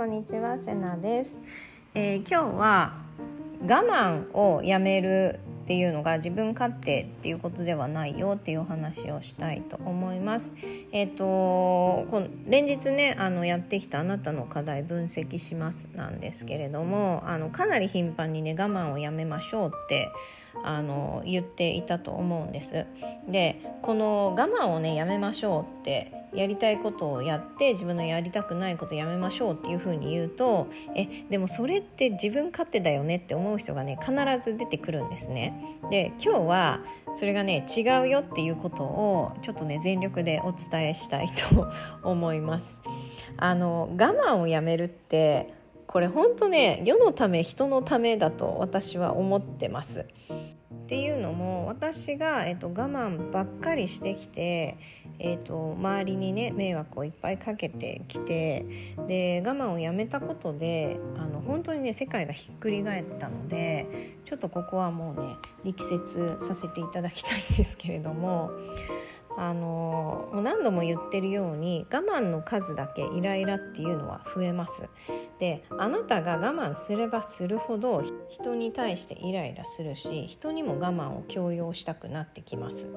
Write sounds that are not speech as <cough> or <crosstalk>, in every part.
こんにちはセナです、えー、今日は我慢をやめるっていうのが自分勝手っていうことではないよっていうお話をしたいと思います。えっ、ー、とこの連日ねあのやってきたあなたの課題分析しますなんですけれどもあのかなり頻繁にね我慢をやめましょうってあの言っていたと思うんです。でこの我慢をねやめましょうってやりたいことをやって自分のやりたくないことやめましょうっていうふうに言うとえでもそれって自分勝手だよねって思う人がね必ず出てくるんですね。で今日はそれがね違うよっていうことをちょっとね全力でお伝えしたいと思います。あの我慢をやめるってこれ本当ね世のため人のためだと私は思ってます。っていうのも私が、えっと、我慢ばっかりしてきて、えっと、周りにね迷惑をいっぱいかけてきてで我慢をやめたことであの本当にね世界がひっくり返ったのでちょっとここはもうね力説させていただきたいんですけれども。あのもう何度も言ってるように我慢の数だけイライラっていうのは増えますであなたが我慢すればするほど人に対してイライラするし人にも我慢を強要したくなってきます。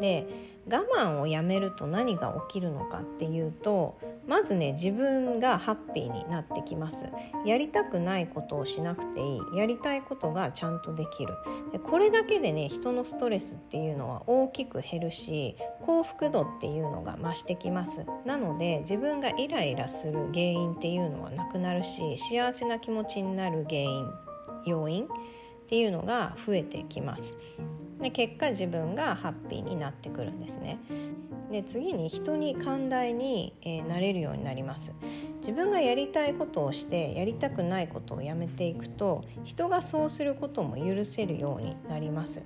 で我慢をやめると何が起きるのかっていうとまずね自分がハッピーになってきます。やりたくないことをしなくていい。やりたいことがちゃんとできる。でこれだけでね人のストレスっていうのは大きく減るし幸福度っていうのが増してきます。なので自分がイライラする原因っていうのはなくなるし幸せな気持ちになる原因要因っていうのが増えてきます。で結果自分がハッピーになってくるんですね。で次に人に寛大に、えー、なれるようになります。自分がやりたいことをしてやりたくないことをやめていくと人がそうすることも許せるようになります。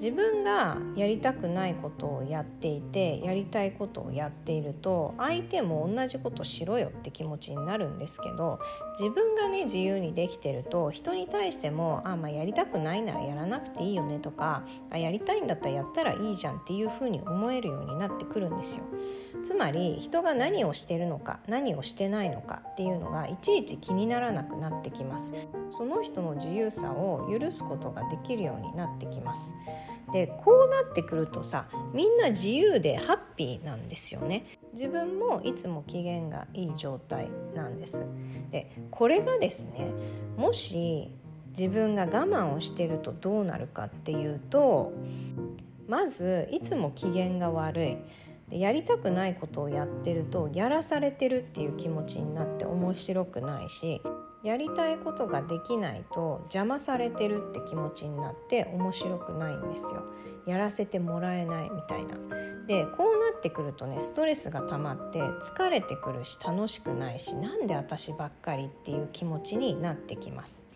自分がやりたくないことをやっていてやりたいことをやっていると相手も同じことしろよって気持ちになるんですけど自分がね自由にできてると人に対してもあ、まあ、やりたくないならやらなくていいよねとかあやりたいんだったらやったらいいじゃんっていうふうに思えるようになってくるんですよ。つまり人が何をしてるのか何をしてないのかっていうのがいちいち気にならなくなってきますその人の自由さを許すことができるようになってきますでこうなってくるとさみんな自由でハッピーなんですよね。自分もいつも機嫌がいい状態なんです。でこれがですねもし自分が我慢をしてるとどうなるかっていうとまずいつも機嫌が悪い。でやりたくないことをやってるとやらされてるっていう気持ちになって面白くないしやりたいことができないと邪魔されてるって気持ちになって面白くないんですよ。やらせてもらえないみたいな。でこうなってくるとねストレスが溜まって疲れてくるし楽しくないしなんで私ばっかりっていう気持ちになってきます。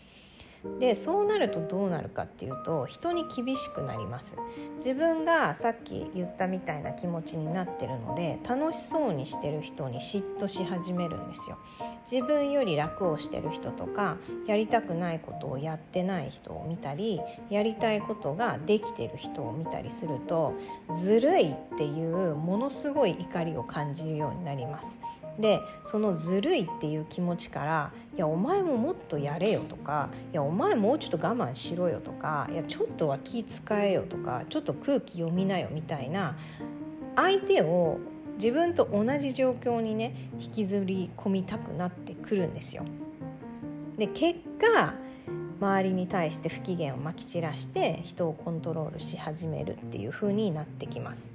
でそうなるとどうなるかっていうと人に厳しくなります。自分がさっき言ったみたいな気持ちになってるので楽しそうにしてる人に嫉妬し始めるんですよ。自分より楽をしてる人とかやりたくないことをやってない人を見たりやりたいことができてる人を見たりするとずるいっていうものすごい怒りを感じるようになります。でそのずるいっていう気持ちから「いやお前ももっとやれよ」とか「いやお前もうちょっと我慢しろよ」とか「いやちょっとは気使えよ」とか「ちょっと空気読みなよ」みたいな相手を自分と同じ状況にね引きずり込みたくなってくるんですよ。で結果周りに対して不機嫌をまき散らして人をコントロールし始めるっていう風になってきます。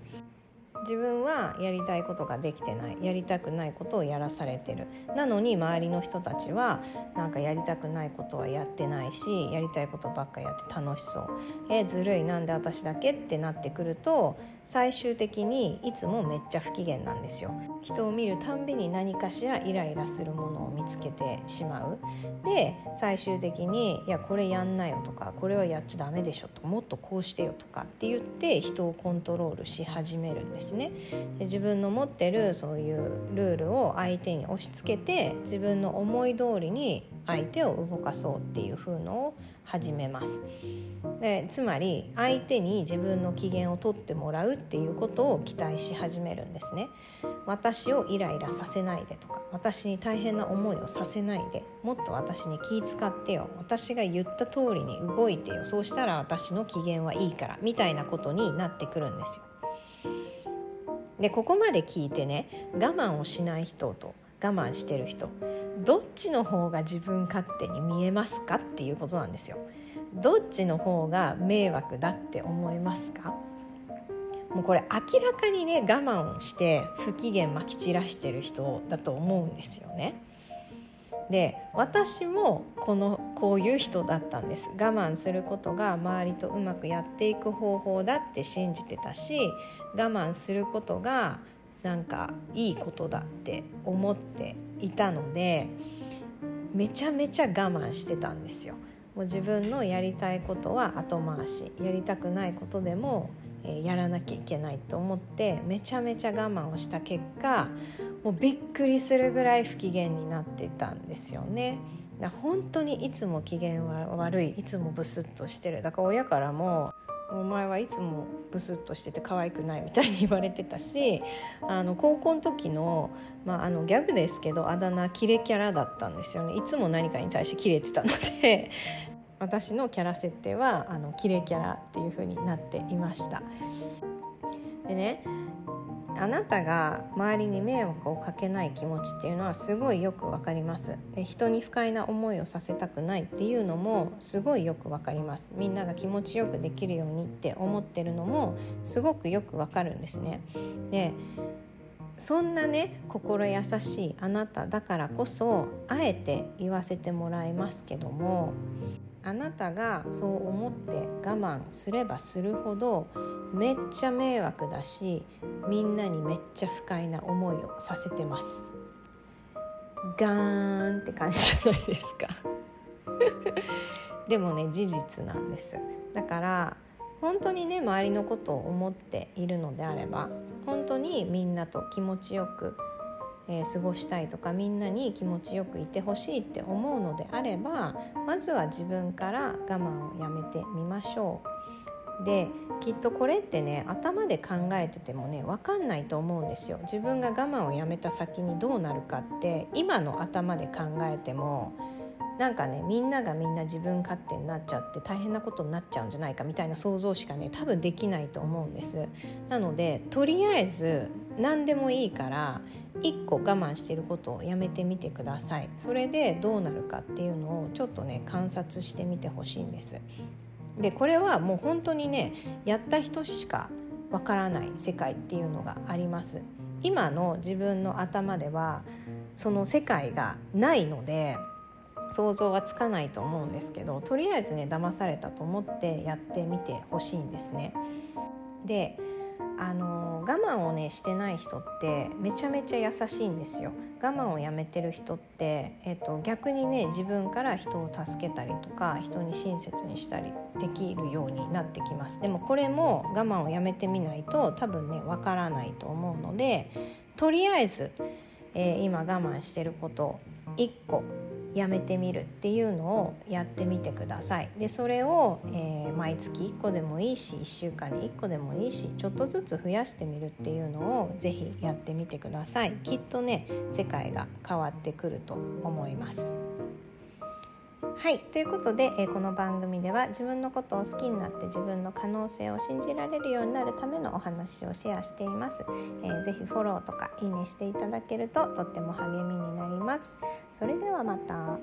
自分はやりたいことができてないやりたくないことをやらされてる。なのに周りの人たちはなんかやりたくないことはやってないしやりたいことばっかやって楽しそう。えずるい。なんで私だけ？ってなってくると最終的にいつもめっちゃ不機嫌なんですよ。人を見るたんびに何かしらイライラするものを見つけてしまう。で最終的に「いやこれやんなよ」とか「これはやっちゃダメでしょ」ともっとこうしてよとかって言って人をコントロールし始めるんですね。で自分の持ってるそういうルールを相手に押し付けて自分の思い通りに相手を動かそうっていう風のを始めますでつまり相手に自分の機嫌を取ってもらうっていうことを期待し始めるんですね私をイライラさせないでとか私に大変な思いをさせないでもっと私に気使ってよ私が言った通りに動いてよそうしたら私の機嫌はいいからみたいなことになってくるんですよ。でここまで聞いてね我慢をしない人と我慢してる人どっちの方が自分勝手に見えますかっていうことなんですよ。どっちの方が迷惑だって思いますか？もうこれ明らかにね我慢して不機嫌まき散らしてる人だと思うんですよね。で私もこのこういう人だったんです我慢することが周りとうまくやっていく方法だって信じてたし我慢することがなんかいいことだって思っていたのでめちゃめちゃ我慢してたんですよ。もう自分のやりたいことは後回しやりたくないことでも、えー、やらなきゃいけないと思ってめちゃめちゃ我慢をした結果もうびっくりするぐらい不機嫌になってたんですよね。本当にいつも機嫌は悪いいつもブスッとしてるだから親からもお前はいつもブスッとしてて可愛くないみたいに言われてたし <laughs> あの高校の時の,、まあ、あのギャグですけどあだ名キレキャラだったんですよねいつも何かに対してキレてたので <laughs> 私のキャラ設定はあのキレキャラっていう風になっていました。でねあなたが周りに迷惑をかけない気持ちっていうのはすごいよくわかります。で人に不快な思いをさせたくないっていうのもすごいよくわかります。みんなが気持ちよくできるようにって思ってるのもすごくよくわかるんですね。でそんなね心優しいあなただからこそあえて言わせてもらいますけどもあなたがそう思って我慢すればするほどめっちゃ迷惑だしみんなにめっちゃ不快な思いをさせてます。ガーンって感じじゃないですか。でもね事実なんです。だから本当にね周りのことを思っているのであれば本当にみんなと気持ちよくえー、過ごしたいとかみんなに気持ちよくいてほしいって思うのであればまずは自分から我慢をやめてみましょう。できっとこれってね頭で考えててもね分かんないと思うんですよ。自分が我慢をやめた先にどうなるかって今の頭で考えてもなんかねみんながみんな自分勝手になっちゃって大変なことになっちゃうんじゃないかみたいな想像しかね多分できないと思うんです。なのでとりあえず何でもいいから1個我慢してることをやめてみてください。それでどうなるかっていうのをちょっとね観察してみてほしいんです。でこれはもう本当にねやった人しかわからない世界っていうのがあります。今の自分の頭ではその世界がないので想像はつかないと思うんですけどとりあえずね騙されたと思ってやってみてほしいんですね。であの我慢をねしてない人ってめちゃめちゃ優しいんですよ。我慢をやめてる人って、えっと、逆にね自分から人を助けたりとか人に親切にしたりできるようになってきますでもこれも我慢をやめてみないと多分ねわからないと思うのでとりあえず、えー、今我慢してること1個やめてみるっていうのをやってみてください。でそれを、えー、毎月1個でもいいし1週間に1個でもいいしちょっとずつ増やしてみるっていうのを是非やってみてください。きっとね世界が変わってくると思います。はいということで、えー、この番組では自分のことを好きになって自分の可能性を信じられるようになるためのお話をシェアしています、えー、ぜひフォローとかいいねしていただけるととっても励みになります。それではまた。